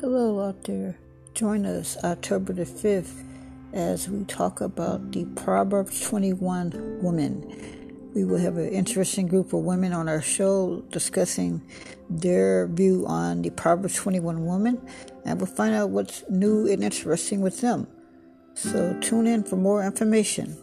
Hello out there. Join us October the 5th as we talk about the Proverbs 21 woman. We will have an interesting group of women on our show discussing their view on the Proverbs 21 woman, and we'll find out what's new and interesting with them. So tune in for more information.